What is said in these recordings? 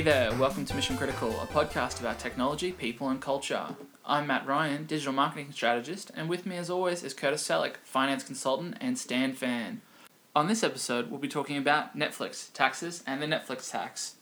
Hey there, welcome to Mission Critical, a podcast about technology, people, and culture. I'm Matt Ryan, digital marketing strategist, and with me, as always, is Curtis Selleck, finance consultant and Stan fan. On this episode, we'll be talking about Netflix, taxes, and the Netflix tax.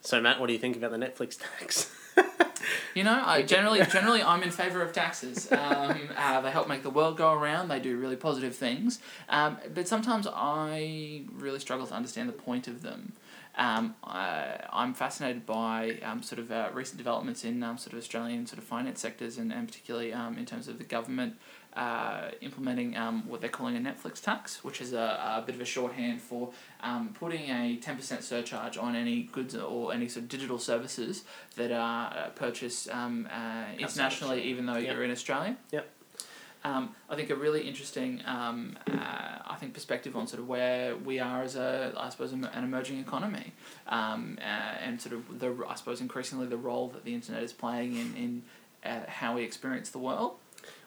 So, Matt, what do you think about the Netflix tax? You know, I generally generally I'm in favor of taxes. Um, uh, they help make the world go around. They do really positive things. Um, but sometimes I really struggle to understand the point of them. Um, I, I'm fascinated by um, sort of uh, recent developments in um, sort of Australian sort of finance sectors and, and particularly um, in terms of the government uh, implementing um, what they're calling a Netflix tax, which is a, a bit of a shorthand for um, putting a 10% surcharge on any goods or any sort of digital services that are uh, purchased um, uh, internationally, even though Yep. you're in Australia. Yep. Um, I think a really interesting, um, uh, I think, perspective on sort of where we are as a, I suppose, an emerging economy, um, uh, and sort of the, I suppose, increasingly the role that the internet is playing in in uh, how we experience the world.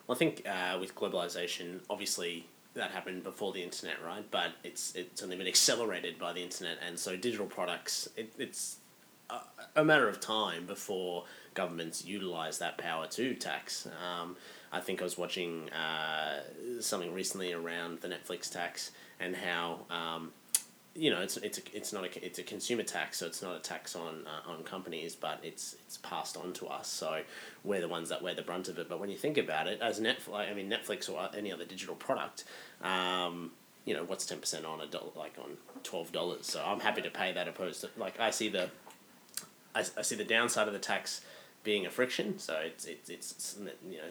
Well, I think uh, with globalization, obviously that happened before the internet, right? But it's it's only been accelerated by the internet, and so digital products, it, it's a, a matter of time before governments utilize that power to tax. Um, I think I was watching uh, something recently around the Netflix tax and how. Um, you know, it's it's a, it's not a it's a consumer tax, so it's not a tax on uh, on companies, but it's it's passed on to us. So we're the ones that wear the brunt of it. But when you think about it, as Netflix, I mean Netflix or any other digital product, um, you know, what's ten percent on a dollar, like on twelve dollars? So I'm happy to pay that opposed to like I see the, I, I see the downside of the tax being a friction. So it's it's it's you know,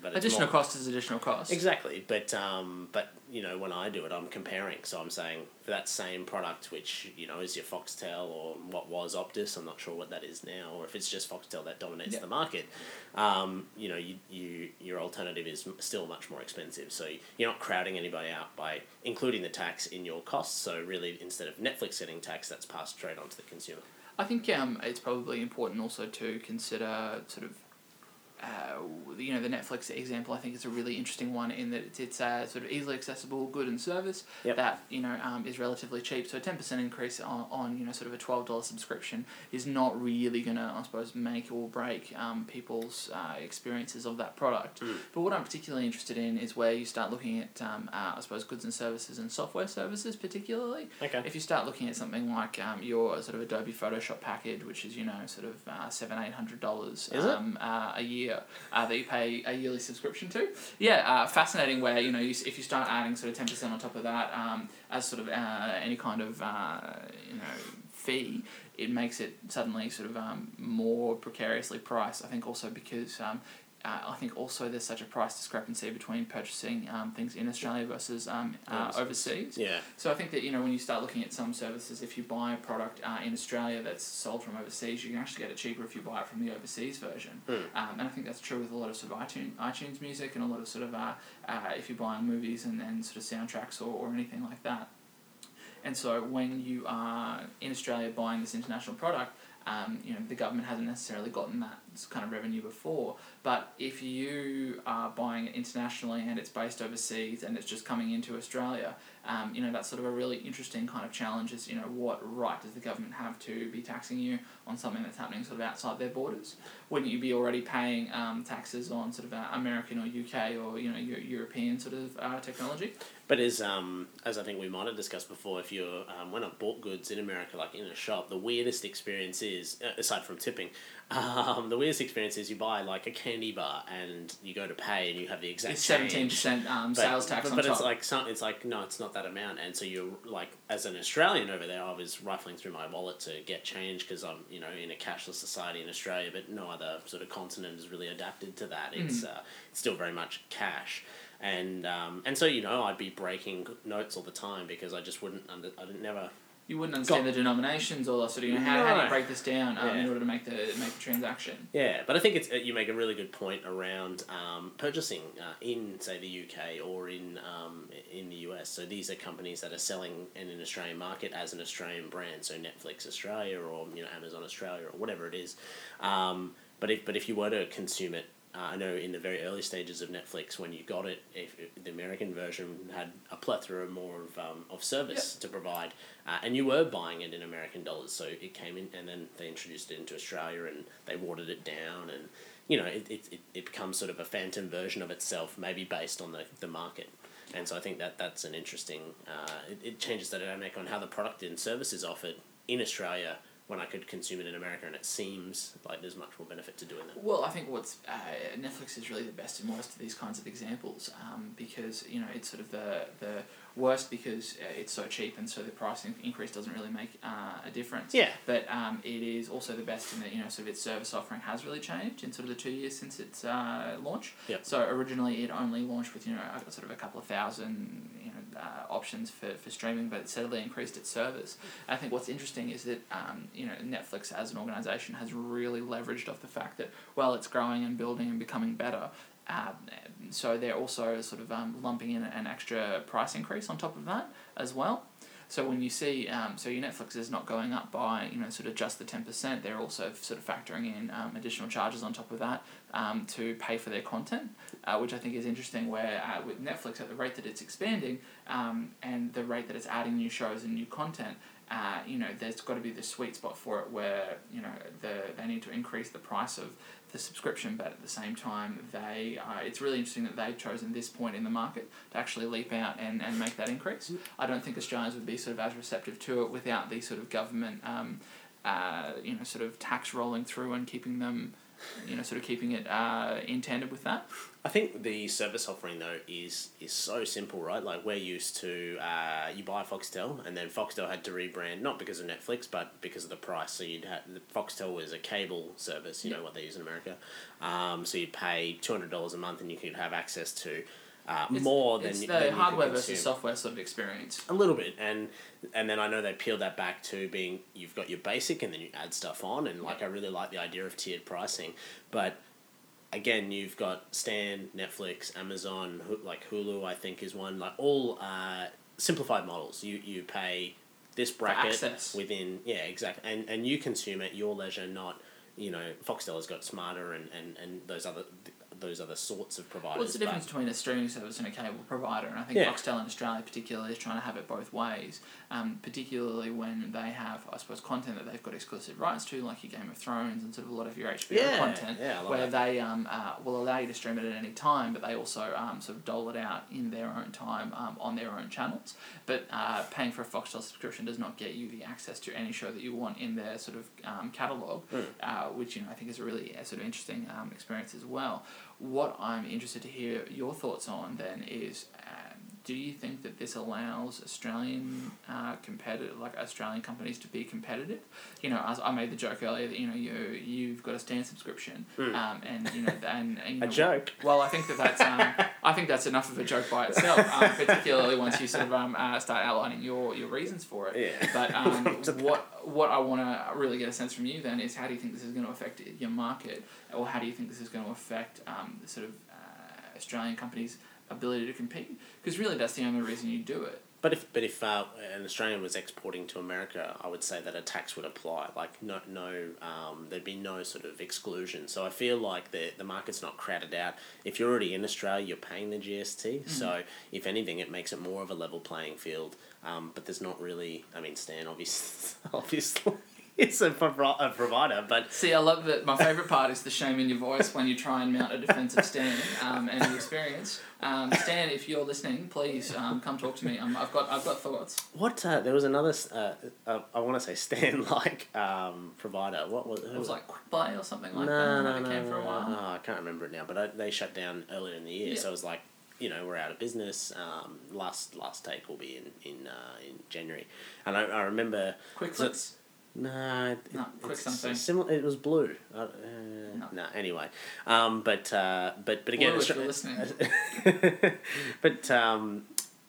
but additional more- cost is additional cost. Exactly, but um, but you know when I do it, I'm comparing. So I'm saying for that same product, which you know is your Foxtel or what was Optus, I'm not sure what that is now, or if it's just Foxtel that dominates Yeah. the market. Um, you know, you, you your alternative is still much more expensive. So you're not crowding anybody out by including the tax in your costs. So really, instead of Netflix getting tax, that's passed straight on to the consumer. I think um, it's probably important also to consider sort of, uh, you know, the Netflix example. I think is a really interesting one in that it's, it's a sort of easily accessible good and service Yep. that you know um, is relatively cheap. So a ten percent increase on, on you know sort of a twelve dollar subscription is not really gonna I suppose make or break um, people's uh, experiences of that product. Mm. But what I'm particularly interested in is where you start looking at um, uh, I suppose goods and services and software services particularly. Okay. If you start looking at something like um, your sort of Adobe Photoshop package, which is you know sort of uh, seven eight hundred dollars um, uh, a year uh, that you pay a yearly subscription to, yeah, uh, fascinating. Where you know you, if you start adding sort of ten percent on top of that um, as sort of uh, any kind of uh, you know fee, it makes it suddenly sort of um, more precariously priced. I think also because. Um, uh, I think also there's such a price discrepancy between purchasing um, things in Australia versus um, uh, overseas. Yeah. So I think that you know when you start looking at some services, if you buy a product uh, in Australia that's sold from overseas, you can actually get it cheaper if you buy it from the overseas version. Mm. Um, and I think that's true with a lot of sort of iTunes, iTunes music and a lot of sort of uh, uh, if you're buying movies and, and sort of soundtracks or, or anything like that. And so when you are in Australia buying this international product, um, you know the government hasn't necessarily gotten that kind of revenue before. But if you are buying it internationally and it's based overseas and it's just coming into Australia, um, you know that's sort of a really interesting kind of challenge. Is you know what right does the government have to be taxing you on something that's happening sort of outside their borders? Wouldn't you be already paying um, taxes on sort of uh, American or UK or you know Eu- European sort of uh, technology? But as um as I think we might have discussed before, if you're um, when I've bought goods in America, like in a shop, the weirdest experience is uh, aside from tipping, um, the weirdest experience is you buy like a candy bar and you go to pay and you have the exact seventeen percent um, But- sales tax but, on but top. it's like some, it's like no, it's not that amount, and so you're like as an Australian over there, I was rifling through my wallet to get change because I'm you know in a cashless society in Australia, but no other sort of continent is really adapted to that. It's uh, it's still very much cash. And um, and so you know I'd be breaking notes all the time because I just wouldn't under I didn't never you wouldn't understand the denominations or sort of you know how, how do you break this down um, in order to make the make the transaction. Yeah, but I think it's uh, you make a really good point around um, purchasing uh, in say the UK or in um, in the US. So these are companies that are selling in an Australian market as an Australian brand. So Netflix Australia or you know Amazon Australia or whatever it is. Um, but if but if you were to consume it uh, I know in the very early stages of Netflix, when you got it, if, if the American version had a plethora more of um, of service to provide, uh, and you were buying it in American dollars, so it came in, and then they introduced it into Australia, and they watered it down, and you know it, it, it, it becomes sort of a phantom version of itself, maybe based on the, the market. And so I think that that's an interesting. Uh, it, it changes the dynamic on how the product and service is offered in Australia when I could consume it in America, and it seems like there's much more benefit to doing that. Well, I think what's uh, Netflix is really the best in most of these kinds of examples um, because you know it's sort of the the worst because uh, it's so cheap and so the pricing increase doesn't really make uh, a difference. Yeah. But um, it is also the best in that you know sort of its service offering has really changed in sort of the two years since its uh, launch. Yep. So originally it only launched with you know sort of a couple of thousand uh, options for, for streaming, but it steadily increased its service. I think what's interesting is that um, you know Netflix as an organization has really leveraged off the fact that while it's growing and building and becoming better. Um, so they're also sort of um, lumping in an extra price increase on top of that as well. So when you see, um, so your Netflix is not going up by, you know, sort of just the 10%, they're also sort of factoring in um, additional charges on top of that um, to pay for their content, uh, which I think is interesting where uh, with Netflix at the rate that it's expanding um, and the rate that it's adding new shows and new content, uh, you know, there's got to be the sweet spot for it where, you know, the, they need to increase the price of the subscription, but at the same time, they uh, it's really interesting that they've chosen this point in the market to actually leap out and, and make that increase. I don't think Australians would be sort of as receptive to it without the sort of government, um, uh, you know, sort of tax rolling through and keeping them, you know, sort of keeping it uh, in tandem with that. I think the service offering though is is so simple, right? Like we're used to, uh, you buy Foxtel, and then Foxtel had to rebrand not because of Netflix, but because of the price. So you'd have Foxtel was a cable service, you know what they use in America. Um, so you'd pay two hundred dollars a month, and you could have access to uh, It's, more than it's the than hardware versus software sort of experience. A little bit, and and then I know they peeled that back to being you've got your basic, and then you add stuff on, and like I really like the idea of tiered pricing, but again, you've got Stan, Netflix, Amazon, like Hulu, I think is one, like all uh, simplified models. You you pay this bracket within yeah exactly, and and you consume at your leisure, not you know Foxtel has got smarter and and and those other those other sorts of providers. What's the difference between a streaming service and a cable provider? And I think Yeah. Foxtel in Australia, particularly, is trying to have it both ways. Um, particularly when they have, I suppose, content that they've got exclusive rights to, like your Game of Thrones and sort of a lot of your HBO Yeah, content, yeah, where that. they um, uh, will allow you to stream it at any time, but they also um, sort of dole it out in their own time um, on their own channels. But uh, paying for a Foxtel subscription does not get you the access to any show that you want in their sort of um, catalog, Mm. uh, which you know I think is a really uh, sort of interesting um, experience as well. What I'm interested to hear your thoughts on then is, um, do you think that this allows Australian uh, competitive, like Australian companies, to be competitive? You know, as I made the joke earlier that you know you you've got a Stan subscription, Mm. um, and you know and, and you a know, joke. well, I think that that's um, I think that's enough of a joke by itself, um, particularly once you sort of um, uh, start outlining your, your reasons for it. Yeah. But um, what what I want to really get a sense from you then is how do you think this is going to affect your market, or how do you think this is going to affect um, sort of uh, Australian companies' ability to compete? Because really, that's the only reason you do it. But if but if uh, an Australian was exporting to America, I would say that a tax would apply. Like no no, um, there'd be no sort of exclusion. So I feel like the the market's not crowded out. If you're already in Australia, you're paying the GST. So if anything, it makes it more of a level playing field. Um, but there's not really. I mean, Stan obviously obviously is a, provi- a provider, but See, I love that. My favorite part is the shame in your voice when you try and mount a defensive stand um, and the experience. Um, Stan, if you're listening, please um, come talk to me. Um, I've got I've got thoughts. what uh, there was another. Uh, uh, I want to say Stan like um, provider. What was It was like Quick Play or something like no, that. no, no, came for a while. Oh, I can't remember it now, but I, they shut down earlier in the year, Yeah. so it was like, you know, we're out of business. Um, last last take will be in in uh, in January, and I, I remember. Quick No, it, No, quick something. Similar, it was blue. Uh, uh, No. no. Anyway, um, but uh, but but again, Blue, Austra- listening. but um,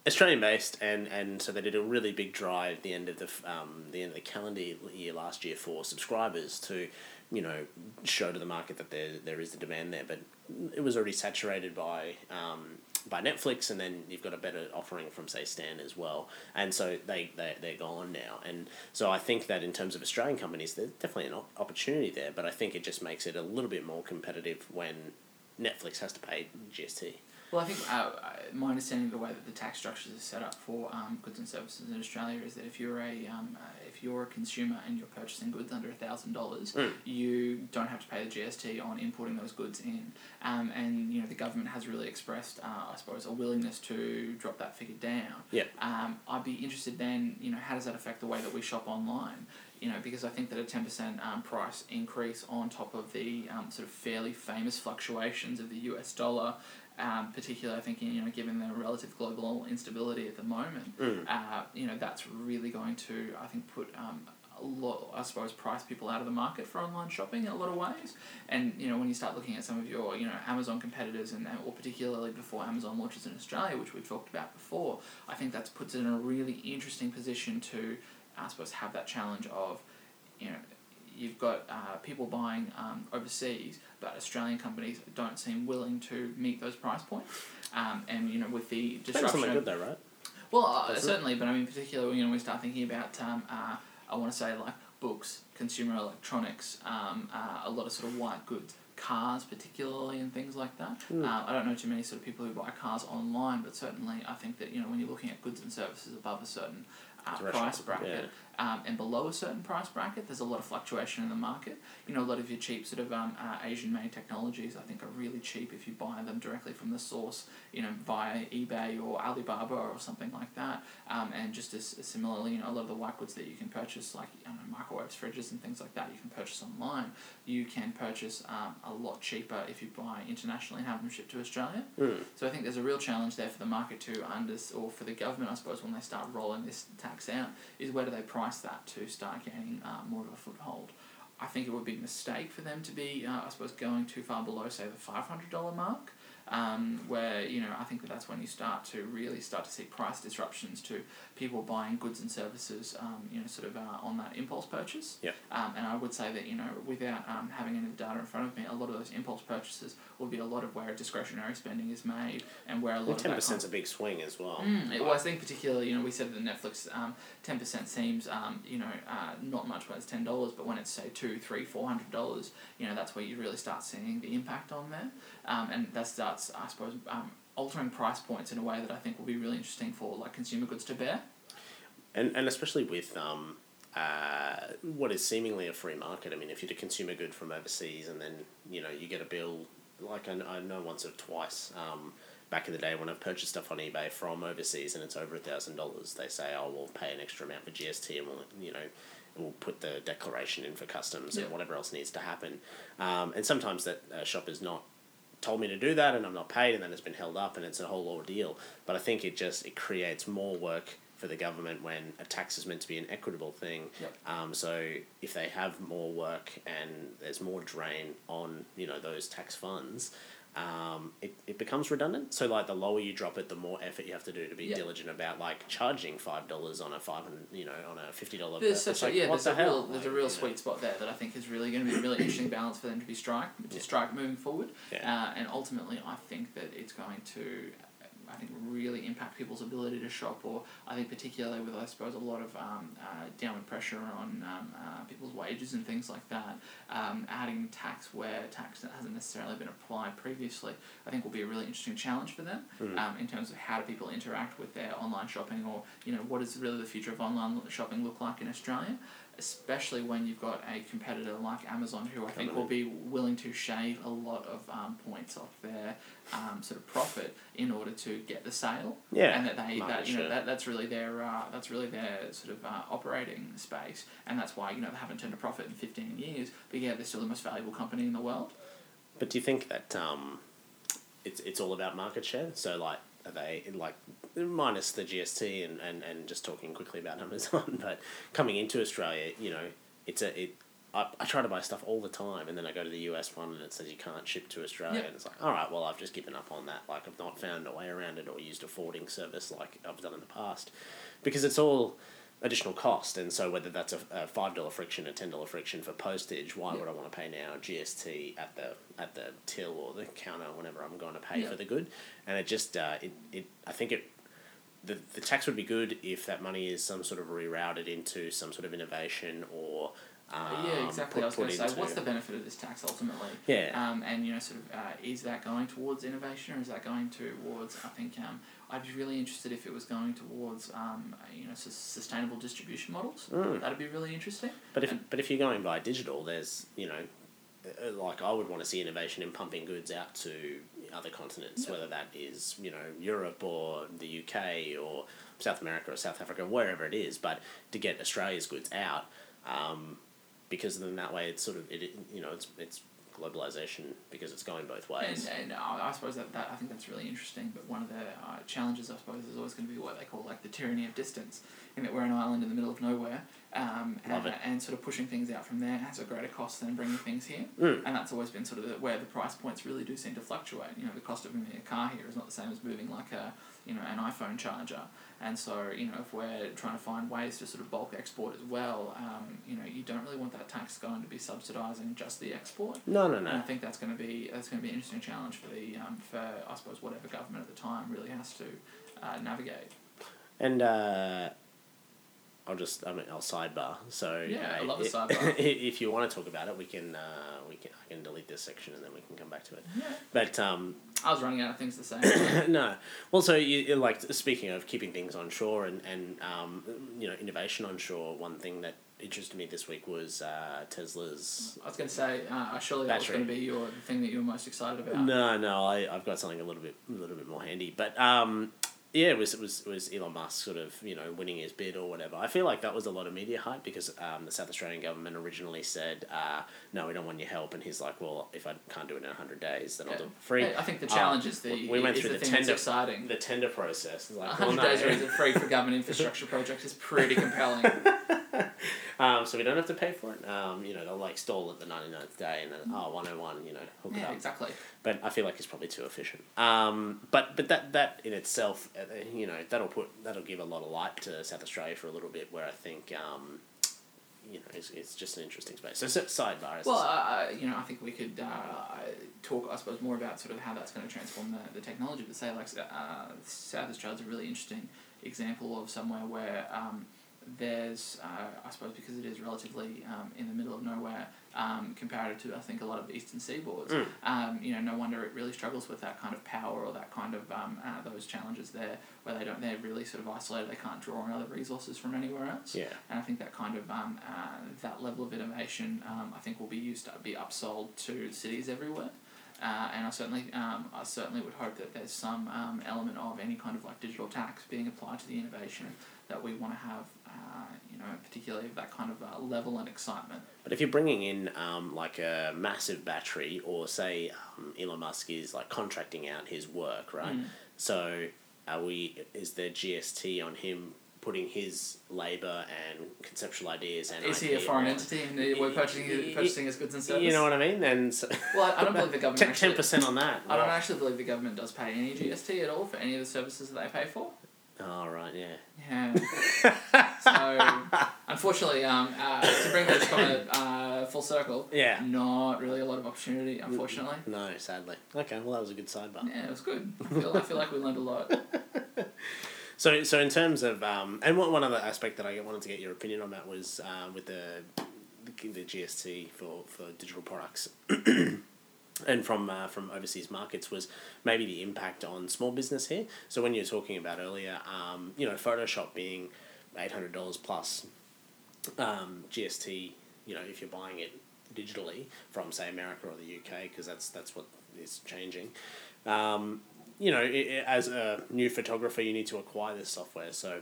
Australian based, and, and so they did a really big drive at the end of the um, the end of the calendar year last year for subscribers to, you know, show to the market that there there is the demand there. But it was already saturated by um, by Netflix, and then you've got a better offering from say Stan as well, and so they they they're gone now. And so I think that in terms of Australian companies, there's definitely an opportunity there. But I think it just makes it a little bit more competitive when Netflix has to pay GST. Well, I think uh, my understanding of the way that the tax structures are set up for um, goods and services in Australia is that if you're a um, if you're a consumer and you're purchasing goods under thousand dollars, Mm. you don't have to pay the GST on importing those goods in. Um, and you know the government has really expressed, uh, I suppose, a willingness to drop that figure down. Yeah. Um, I'd be interested then, you know, how does that affect the way that we shop online? You know, because I think that a ten percent um, price increase on top of the um, sort of fairly famous fluctuations of the US dollar, um, particularly I think you know given the relative global instability at the moment, Mm. uh, you know that's really going to I think put um, a lot I suppose price people out of the market for online shopping in a lot of ways. And you know when you start looking at some of your you know Amazon competitors and or particularly before Amazon launches in Australia, which we've talked about before, I think that puts it in a really interesting position to I suppose have that challenge of you know you've got uh, people buying um, overseas, but Australian companies don't seem willing to meet those price points. Um, and you know, with the disruption, something good though, right? well, uh, it? certainly, but I mean, particularly you know, we start thinking about um, uh, I want to say like books, consumer electronics, um, uh, a lot of sort of white goods, cars, particularly, and things like that. Uh, I don't know too many sort of people who buy cars online, but certainly I think that you know when you're looking at goods and services above a certain uh, price bracket um, and below a certain price bracket, there's a lot of fluctuation in the market. You know, a lot of your cheap sort of um, uh, Asian-made technologies, I think, are really cheap if you buy them directly from the source. You know, via eBay or Alibaba or something like that. Um, and just as, as similarly, you know, a lot of the white goods that you can purchase, like know, microwaves, fridges, and things like that, you can purchase online. You can purchase um, a lot cheaper if you buy internationally and have them shipped to Australia. Mm. So I think there's a real challenge there for the market to under or for the government, I suppose, when they start rolling this tax out, is where do they price that to start gaining uh, more of a foothold. I think it would be a mistake for them to be, uh, I suppose, going too far below, say, the five hundred dollar mark. Um, where you know I think that that's when you start to really start to see price disruptions to people buying goods and services, um, you know, sort of uh, on that impulse purchase. Yep. Um, and I would say that you know without um, having any data in front of me, a lot of those impulse purchases will be a lot of where discretionary spending is made and where a lot of Ten percent's a big swing as well. Mm, it, well, I think particularly, you know, we said that Netflix um, ten percent seems, um, you know, uh, not much when it's ten dollars, but when it's say two, three, four hundred dollars, you know, that's where you really start seeing the impact on there, um, and that starts, I suppose, um, altering price points in a way that I think will be really interesting for like consumer goods to bear. and and especially with um, uh, what is seemingly a free market. I mean, if you're a consumer good from overseas, and then you know you get a bill, like I, I know once or twice. Um, back in the day when I've purchased stuff on eBay from overseas and it's over a thousand dollars, they say, "Oh, we'll pay an extra amount for GST and we'll you know." We'll put the declaration in for customs Yeah. and whatever else needs to happen, um, and sometimes that uh, is not told me to do that and I'm not paid and then it's been held up and it's a whole ordeal. But I think it just it creates more work for the government when a tax is meant to be an equitable thing. Yep. Um, so if they have more work and there's more drain on you know those tax funds, um, it, it becomes redundant. So like the lower you drop it, the more effort you have to do to be Yeah. diligent about like charging five dollars on a five hundred you know on a fifty dollar. There's such a, yeah, there's a real there's a real you know. sweet spot there that I think is really going to be a really interesting balance for them to be strike to Yeah. strike moving forward, Yeah. uh, and ultimately I think that it's going to. I think really impact people's ability to shop, or I think particularly with I suppose a lot of um, uh, downward pressure on um, uh, people's wages and things like that. Um, adding tax where tax that hasn't necessarily been applied previously, I think will be a really interesting challenge for them Mm. um, in terms of how do people interact with their online shopping, or you know what does really the future of online shopping look like in Australia, especially when you've got a competitor like Amazon, who I think will in. be willing to shave a lot of um, points off their um, sort of profit in order to get the sale. Yeah, and that they market that you know share. that, that's really their uh, that's really their sort of uh, operating space, and that's why you know they haven't turned a profit in fifteen years. But yeah, they're still the most valuable company in the world. But do you think that um, it's it's all about market share? So like, are they like minus the GST and, and, and just talking quickly about Amazon, but coming into Australia, you know, it's a it. I, I try to buy stuff all the time, and then I go to the US one, and it says you can't ship to Australia, Yep. and it's like, all right, well, I've just given up on that. Like, I've not found a way around it or used a forwarding service like I've done in the past, because it's all additional cost, and so whether that's a, a five dollar friction, a ten dollar friction for postage, why Yep. would I want to pay now GST at the at the till or the counter whenever I'm going to pay Yep. for the good, and it just uh, it, it I think it the, the tax would be good if that money is some sort of rerouted into some sort of innovation or Um, yeah, exactly. put- I was going to say, into- what's the benefit of this tax ultimately? Yeah. Um, and you know, sort of, uh, is that going towards innovation, or is that going towards? I think um, I'd be really interested if it was going towards, um, you know, sustainable distribution models. Mm. That'd be really interesting. But if And- but if you're going by digital, there's you know, uh, like I would want to see innovation in pumping goods out to other continents, Yeah. whether that is you know Europe or the UK or South America or South Africa, wherever it is. But to get Australia's goods out, um, because then that way it's sort of it- you know it's it's globalization because it's going both ways. And, and I I suppose that, that I think that's really interesting. But one of the uh, challenges, I suppose, is always going to be what they call like the tyranny of distance, in that we're an island in the middle of nowhere, um, and, and sort of pushing things out from there has a greater cost than bringing things here. Mm. And that's always been sort of the, where the price points really do seem to fluctuate. You know, the cost of moving a car here is not the same as moving like a you know an iPhone charger. And so you know if we're trying to find ways to sort of bulk export as well, um, you know you don't really want that tax going to be subsidising just the export. No, no, no. And I think that's going to be that's going to be an interesting challenge for the um, for I suppose whatever government at the time really has to uh, navigate. And uh, I'll just I mean I'll sidebar. So Yeah, I uh, love a i- sidebar. If you want to talk about it, we can uh, we can I can delete this section and then we can come back to it. Yeah, But um, I was running out of things to say. no. Well, so you you- like speaking of keeping things on shore and and um, you know innovation on shore. One thing that interested me this week was uh, Tesla's. I was going to say uh, surely that was going to be your the thing that you were most excited about. No, no, I I've got something a little bit a little bit more handy, but um. Yeah, it was it was it was Elon Musk sort of you know winning his bid or whatever. I feel like that was a lot of media hype because um, the South Australian government originally said, uh, "No, we don't want your help," and he's like, "Well, if I can't do it in hundred days, then I'll do it for free." I think the Um, challenge is the we went through the, the tender- exciting. The tender process, like, hundred well, no. days free for government infrastructure project is pretty compelling. Um, so we don't have to pay for it. Um, you know, they'll like stall at the 99th day and then, oh, 101, you know, hook it yeah, up. exactly. But I feel like it's probably too efficient. Um, but but that, that in itself, uh, you know, that'll put, that'll give a lot of light to South Australia for a little bit where I think, um, you know, it's, it's just an interesting space. So, so sidebar. Well, said. uh, you know, I think we could uh, talk, I suppose, more about sort of how that's going to transform the, the technology. But say, like, uh, South Australia's a really interesting example of somewhere where um, there's, uh, I suppose, because it is relatively um, in the middle of nowhere, um, compared to I think a lot of eastern seaboards. Mm. Um, you know, no wonder it really struggles with that kind of power or that kind of um, uh, those challenges there, where they don't, they're really sort of isolated. They can't draw on other resources from anywhere else. yeah. And I think that kind of um, uh, that level of innovation, um, I think, will be used to be upsold to cities everywhere. Uh, and I certainly, um, I certainly would hope that there's some um, element of any kind of like digital tax being applied to the innovation that we want to have. Uh, you know, particularly of that kind of uh, level and excitement. But if you're bringing in um, like a massive battery, or say um, Elon Musk is like contracting out his work, right? Mm. So are we? Is there GST on him putting his labor and conceptual ideas and Is he a foreign entity and we're purchasing his, purchasing his goods and services? You know what I mean? Then so Well, I don't believe the government ten percent on that. I don't actually believe the government does pay any GST at all for any of the services that they pay for. Oh right, yeah. Yeah. so, unfortunately, um, uh, to bring this comment uh, full circle, Yeah. not really a lot of opportunity, unfortunately. No, sadly. Okay, well that was a good sidebar. Yeah, it was good. I feel, I feel like we learned a lot. So, so in terms of um, and one one other aspect that I wanted to get your opinion on that was um, with the, the the GST for for digital products. And from uh, from overseas markets was maybe the impact on small business here. So when you were talking about earlier, um, you know, Photoshop being eight hundred dollars plus um, GST. You know, if you're buying it digitally from say America or the UK, because that's that's what is changing. Um, you know, i i as a new photographer, you need to acquire this software, so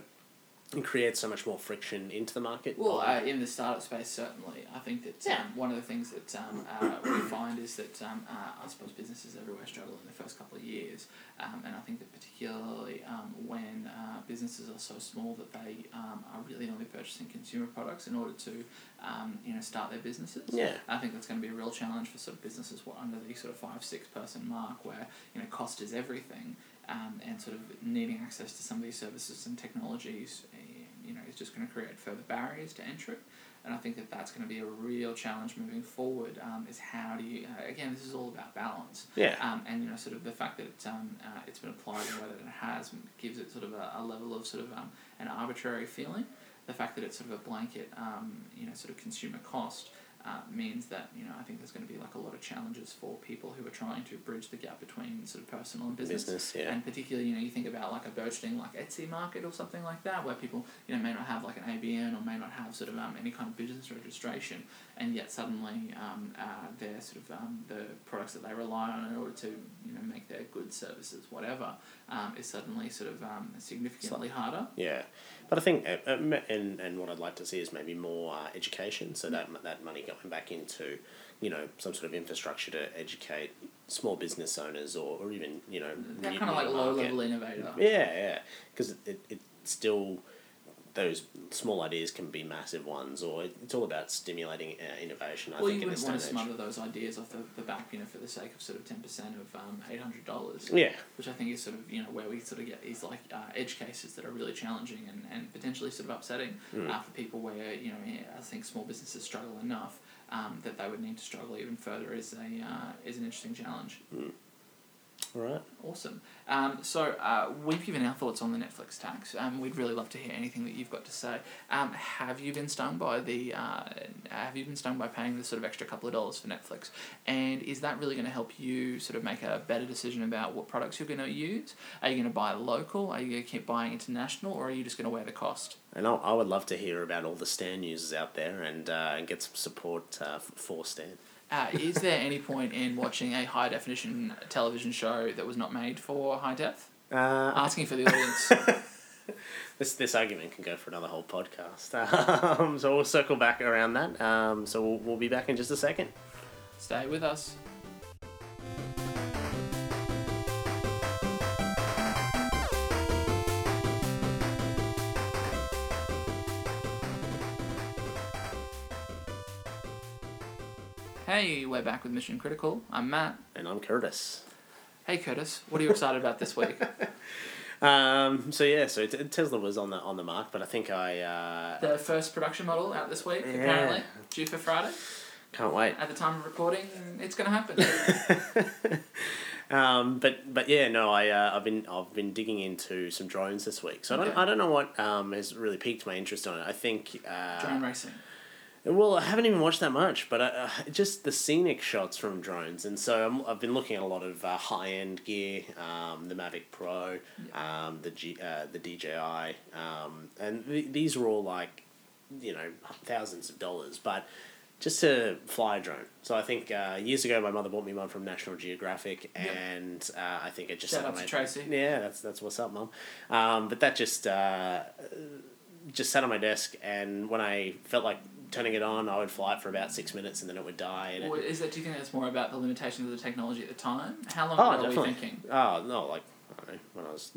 it creates so much more friction into the market. Well, uh, in the startup space, certainly, I think that Yeah. um, one of the things that um, uh, we find is that um, uh, I suppose businesses everywhere struggle in the first couple of years, um, and I think that particularly um, when uh, businesses are so small that they um, are really only purchasing consumer products in order to um, you know start their businesses. Yeah. I think that's going to be a real challenge for sort of businesses what, under the sort of five six person mark where you know cost is everything. Um, and sort of needing access to some of these services and technologies, eh, you know, is just going to create further barriers to entry. And I think that that's going to be a real challenge moving forward. Um, is how do you uh, again? This is all about balance. yeah. Um, and you know, sort of the fact that it's um, uh, it's been applied in the way that it has gives it sort of a, a level of sort of um, an arbitrary feeling. the fact that it's sort of a blanket, um, you know, sort of consumer cost. Uh, means that you know I think there's going to be like a lot of challenges for people who are trying to bridge the gap between sort of personal and business. Business, yeah. And particularly, you know, you think about like a burgeoning like Etsy market or something like that, where people you know may not have like an ABN or may not have sort of um, any kind of business registration, and yet suddenly um, uh, they're sort of um, the products that they rely on in order to you know make their goods, services, whatever, um, is suddenly sort of um, significantly harder. Yeah, but I think uh, uh, and and what I'd like to see is maybe more uh, education, so that that money going back into, you know, some sort of infrastructure to educate small business owners or, or even you know That kind of like low level innovator. Yeah, yeah, because it, it, it still those small ideas can be massive ones, or it's all about stimulating uh, innovation. I Well, think you wouldn't want to smother those ideas off the, the back, you know, for the sake of sort of ten percent of um, eight hundred dollars. Yeah, which I think is sort of you know where we sort of get these like uh, edge cases that are really challenging and, and potentially sort of upsetting Mm. uh, for people where you know I think small businesses struggle enough um, that they would need to struggle even further is a uh, is an interesting challenge. All right. Awesome. Um, so uh, we've given our thoughts on the Netflix tax. Um, we'd really love to hear anything that you've got to say. Um, have you been stung by the? Uh, have you been stung by paying the sort of extra couple of dollars for Netflix? And is that really going to help you sort of make a better decision about what products you're going to use? Are you going to buy local? Are you going to keep buying international, or are you just going to wear the cost? And I, I would love to hear about all the Stan users out there and uh, and get some support uh, for Stan. Uh, is there any point in watching a high definition television show that was not made for high def? Uh, Asking for the audience. this this argument can go for another whole podcast. Um, so we'll circle back around that. Um, so we'll, we'll be back in just a second. Stay with us. Hey, we're back with Mission Critical. I'm Matt. And I'm Curtis. Hey, Curtis, what are you excited about this week? Um, so yeah, so t- Tesla was on the on the mark, but I think I uh, The first production model out this week, Yeah. apparently, due for Friday. can't wait. At the time of recording, it's going to happen. Um, but but yeah, no, I uh, I've been I've been digging into some drones this week. So I don't I don't know what um, has really piqued my interest on it. I think uh, Drone racing. Well, I haven't even watched that much, but uh, just the scenic shots from drones, and so I'm, I've been looking at a lot of uh, high end gear, um, the Mavic Pro, um, the G, uh, the DJI, um, and th- these are all like, you know, thousands of dollars, but just to fly a drone. So I think uh, years ago my mother bought me one from National Geographic, and uh, I think it just Shout sat out on to my- Tracy. Yeah, that's that's what's up, mum. Um, but that just uh, just sat on my desk, and when I felt like turning it on, I would fly it for about six minutes, and then it would die. And it, Or is that? Do you think that's more about the limitations of the technology at the time? How long Oh, are we thinking? oh no, like I don't know when I was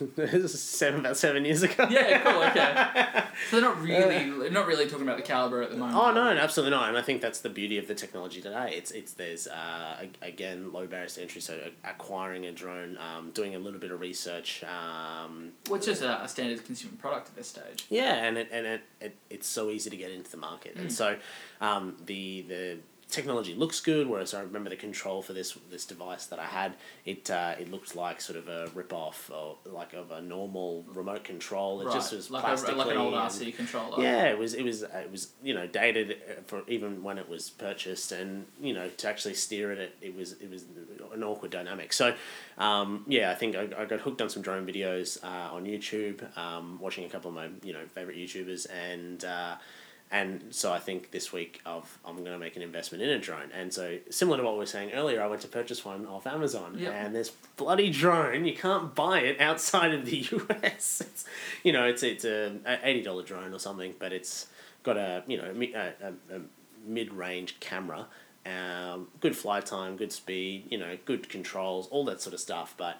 seven about seven years ago. Yeah, cool. Okay. So they're not really, they're not really talking about the caliber at the moment. Oh no, absolutely not, and I think that's the beauty of the technology today. It's it's there's uh, again low barriers to entry, so acquiring a drone, um, doing a little bit of research, um, it's just a, a standard consumer product at this stage. Yeah, and it and it, it it's so easy to get into the market, and so um, the the technology looks good. Whereas I remember the control for this this device that I had, it uh, it looked like sort of a rip off or like of a normal remote control. It right. just was like, a, like an old RC controller. yeah, it was it was it was you know dated uh, for even when it was purchased, and you know to actually steer it, it, it was it was an awkward dynamic. So, um, yeah, I think I, I got hooked on some drone videos uh, on YouTube, um, watching a couple of my you know favorite YouTubers, and uh, and so I think this week I've, I'm going to make an investment in a drone. And so similar to what we were saying earlier, I went to purchase one off Amazon, Yep. and this bloody drone you can't buy it outside of the US. It's, you know, it's it's a, a eighty dollar drone or something, but it's got a you know a, a, a mid range camera. Um, good flight time, good speed, you know, good controls, all that sort of stuff. But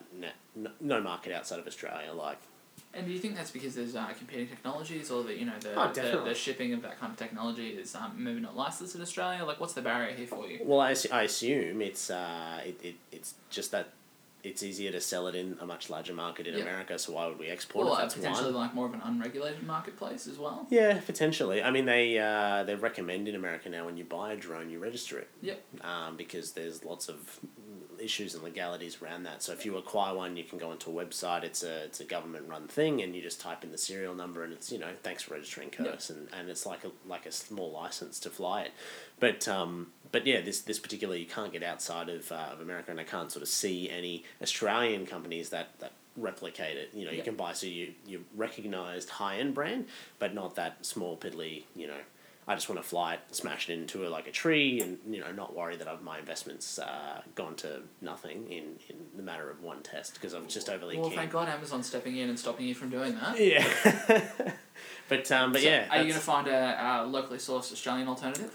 no, no market outside of Australia. Like, And do you think that's because there's uh, competing technologies, or that you know the, Oh, the the shipping of that kind of technology is um, maybe not licensed in Australia? Like, what's the barrier here for you? Well, I, I assume it's uh, it, it, it's just that it's easier to sell it in a much larger market in Yeah. America. So why would we export Well, it? uh, That's potentially one. like more of an unregulated marketplace as well. Yeah, potentially. I mean, they uh, they recommend in America now when you buy a drone, you register it. Yep. Um, because there's lots of issues and legalities around that. So if you acquire one, you can go onto a website. It's a it's a government run thing, and you just type in the serial number, and it's you know thanks for registering Curtis, and, and it's like a like a small license to fly it. But um, but yeah, this this particular you can't get outside of uh, of America, and I can't sort of see any Australian companies that that replicate it. You know, you can buy so you you recognized high end brand, but not that small piddly. You know. I just want to fly it, smash it into a, like a tree, and you know, not worry that I've, my investments uh, gone to nothing in, in the matter of one test because I'm just overly Well, keen. thank God Amazon's stepping in and stopping you from doing that. Yeah, but um, but So yeah, Are you going to find a, uh locally sourced Australian alternative?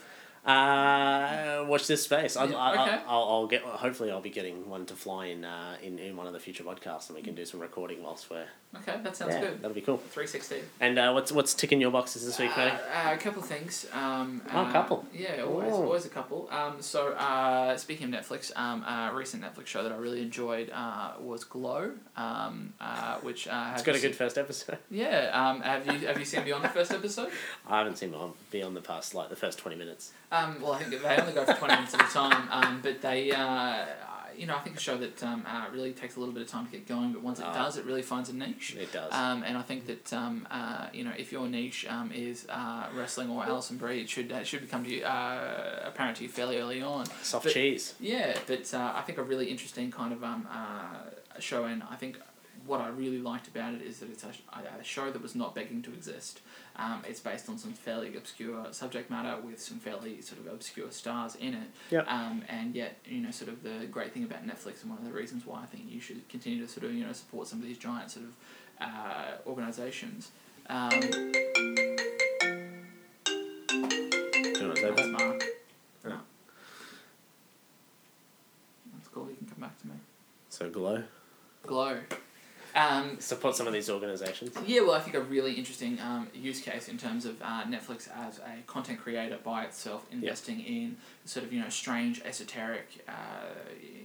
Uh, watch this space. I'll, Yeah, I'll, okay. I'll, I'll get. Hopefully, I'll be getting one to fly in, uh, in in one of the future podcasts, and we can do some recording whilst we're. Okay, that sounds yeah, good. that'll be cool. 360. And uh, what's what's ticking your boxes this week, Uh, uh, a couple of things. Um, Oh, a uh, couple. Yeah, always, always a couple. Um, so uh, speaking of Netflix, um, a recent Netflix show that I really enjoyed uh, was Glow, um, uh, which uh, It's got a good first episode. Yeah. Um, have you have you seen beyond the first episode? I haven't seen beyond the past like the first twenty minutes. Um, well, I think they only go for twenty minutes at a time, um, but they, uh, you know, I think a show that um, uh, really takes a little bit of time to get going, but once it Ah. does, it really finds a niche. It does. Um, and I think that um, uh, you know if your niche um, is uh, wrestling or Alison Brie, it should uh, should become to you, uh, apparent to you fairly early on. Soft but- cheese. Yeah, but uh, I think a really interesting kind of um, uh, show, and I think what I really liked about it is that it's a, a show that was not begging to exist. Um, it's based on some fairly obscure subject matter with some fairly sort of obscure stars in it. Yep. Um, and yet, you know, sort of the great thing about Netflix and one of the reasons why I think you should continue to sort of, you know, support some of these giant sort of uh, organizations. Um, Do you want to say that's? Mark. Oh. No. That's cool. You can come back to me. So glow. Glow. Um, Support some of these organizations. yeah, well, I think a really interesting um, use case in terms of uh, Netflix as a content creator by itself, investing in sort of you know strange, esoteric, uh,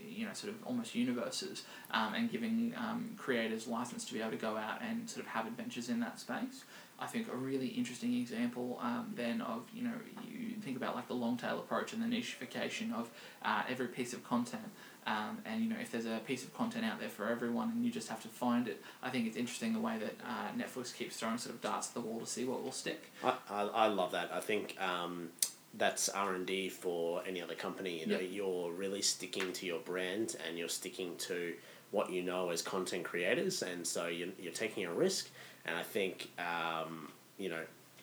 you know, sort of almost universes, um, and giving um, creators license to be able to go out and sort of have adventures in that space. I think a really interesting example um, then of you know you think about like the long tail approach and the nicheification of uh, every piece of content. Um, and you know, if there's a piece of content out there for everyone, and you just have to find it, I think it's interesting the way that uh, Netflix keeps throwing sort of darts at the wall to see what will stick. I, I, I love that. I think um, that's R and D for any other company. You know, Yeah. you're really sticking to your brand and you're sticking to what you know as content creators, and so you're, you're taking a risk. And I think um, you know,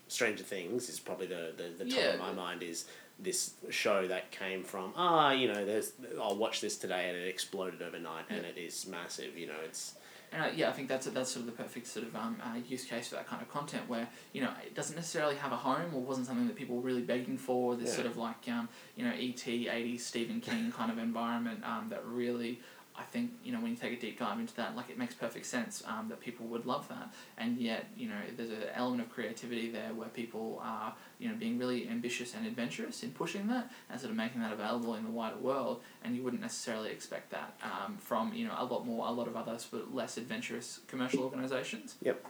Stranger Things is probably the the, the top Yeah. of my mind is this show that came from ah you know there's I'll watch this today and it exploded overnight and it is massive you know it's And uh, yeah, I think that's that's sort of the perfect sort of um, uh, use case for that kind of content where you know it doesn't necessarily have a home or wasn't something that people were really begging for. This Yeah. sort of like um, you know ET eighties Stephen King kind of environment um, that really. I think you know when you take a deep dive into that, like it makes perfect sense um, that people would love that, and yet you know there's an element of creativity there where people are you know being really ambitious and adventurous in pushing that and sort of making that available in the wider world, and you wouldn't necessarily expect that um, from you know a lot more a lot of other sort of less adventurous commercial organizations. Yep.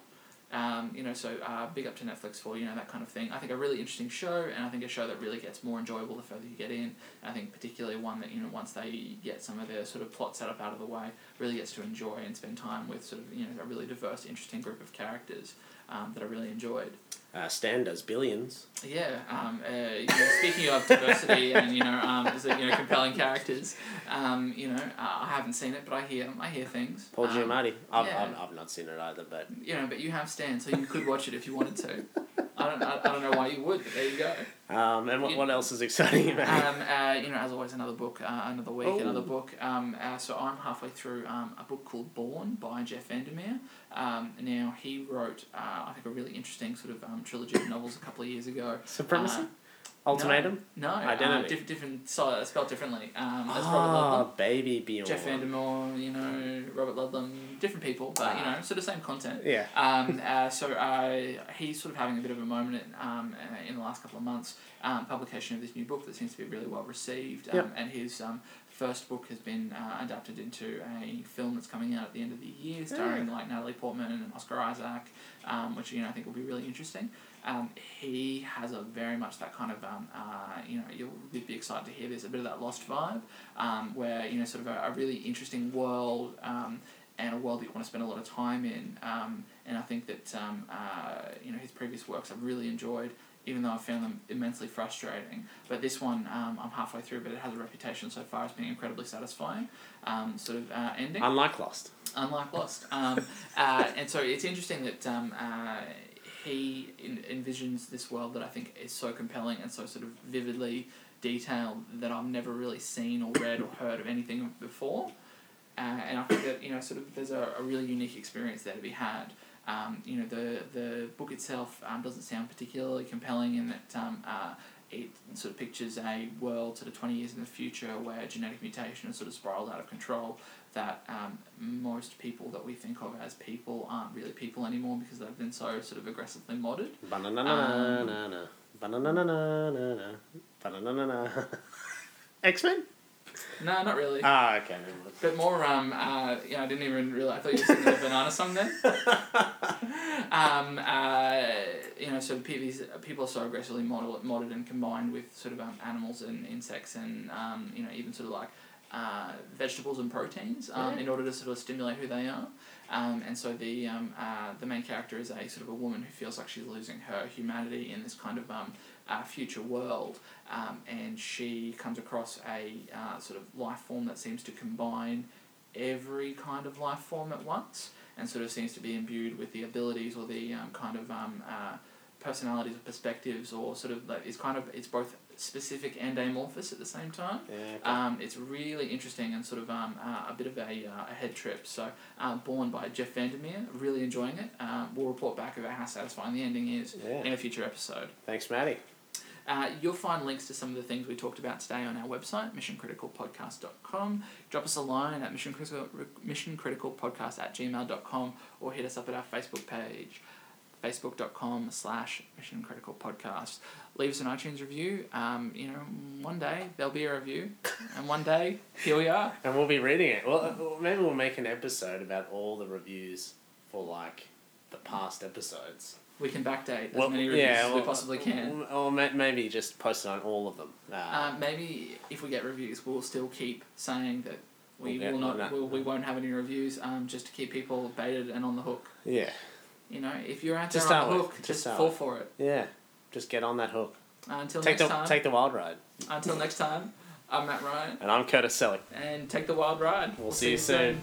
Um, you know, so uh, big up to Netflix for you know that kind of thing. I think a really interesting show, and I think a show that really gets more enjoyable the further you get in. I think particularly one that you know once they get some of their sort of plot set up out of the way, really gets to enjoy and spend time with sort of you know a really diverse, interesting group of characters um, that I really enjoyed. uh, Stan does billions Yeah, um, uh, you know, speaking of diversity and you know, um, is it, you know, compelling characters. Um, you know, uh, I haven't seen it, but I hear I hear things. Paul um, Giamatti I've, yeah. I've, I've not seen it either but You know, but you have Stan, so you could watch it if you wanted to. I don't, I, I don't know why you would, but there you go. Um, and what, You- what else is exciting about? Um, uh, you know, as always, another book, uh, another week, Oh. another book. Um, uh, so I'm halfway through um, a book called Borne by Jeff Vandermeer. Um, now he wrote, uh, I think, a really interesting sort of um, trilogy of novels a couple of years ago. Supremacy? Uh, Ultimatum? No, Identity. Uh, diff- different, so, spelled differently. Um, that's Robert Ah, Ludlum. baby Bjorn. Jeff Vandermeer, you know, Robert Ludlum, different people, but you know, sort of same content. Yeah. Um, uh, so uh, he's sort of having a bit of a moment um, uh, in the last couple of months. Um, publication of this new book that seems to be really well received, um, Yep. and his um, first book has been uh, adapted into a film that's coming out at the end of the year, starring like Natalie Portman and Oscar Isaac, um, which you know I think will be really interesting. Um, he has a very much that kind of um, uh, you know you'll be be excited to hear There's a bit of that Lost vibe, um, where you know sort of a, a really interesting world. Um, and a world that you want to spend a lot of time in, um, and I think that um, uh, you know his previous works I've really enjoyed even though I found them immensely frustrating. But this one, um, I'm halfway through, but it has a reputation so far as being incredibly satisfying. Um, sort of uh, ending, Unlike Lost. unlike Lost. Um, uh, and so it's interesting that um, uh, he in- envisions this world that I think is so compelling and so sort of vividly detailed that I've never really seen or read or heard of anything before. Uh, and I think that you know, sort of, there's a, a really unique experience there to be had. Um, you know, the the book itself um, doesn't sound particularly compelling in that um, uh, it sort of pictures a world sort of twenty years in the future where genetic mutation has sort of spiraled out of control. That um, most people that we think of as people aren't really people anymore because they've been so sort of aggressively modded. Ba-na-na-na-na-na. Ba-na-na-na-na-na. X-Men? No, not really. Ah, okay. But more, um, uh, yeah, I didn't even realize. I thought you were singing the banana song then. um, uh, you know, so people, people are so aggressively modded, modded and combined with sort of um, animals and insects and um, you know even sort of like uh, vegetables and proteins um, Yeah. in order to sort of stimulate who they are. Um, and so the um, uh, the main character is a sort of a woman who feels like she's losing her humanity in this kind of um, uh, future world, um, and she comes across a uh, sort of life form that seems to combine every kind of life form at once, and sort of seems to be imbued with the abilities or the um, kind of um, uh, personalities or perspectives, or sort of like it's kind of it's both specific and amorphous at the same time. Yeah, okay. Um, it's really interesting and sort of um, uh, a bit of a, uh, a head trip. So, uh, Borne by Jeff Vandermeer, really enjoying it. Um, we'll report back about how satisfying the ending is Yeah. in a future episode. Thanks, Maddie. Uh, you'll find links to some of the things we talked about today on our website, missioncriticalpodcast.com. Drop us a line at missioncritical, missioncriticalpodcast at gmail.com or hit us up at our Facebook page, facebook.com slash missioncriticalpodcast. Leave us an iTunes review. Um, you know, one day there'll be a review, and one day here we are. And we'll be reading it. Well, uh, maybe we'll make an episode about all the reviews for like the past episodes. We can backdate as many reviews yeah, as we well, possibly can. Or maybe just post it on all of them. Uh, Uh, maybe if we get reviews, we'll still keep saying that we we'll will not, no. we'll, we won't have any reviews, um, just to keep people baited and on the hook. yeah, You know, if you're out there start on the hook, just start fall with. for it. yeah. Just get on that hook. Uh, until Take next the time. take the wild ride. Until next time, I'm Matt Ryan, And I'm Curtis Selleck. and take the wild ride. We'll see you soon.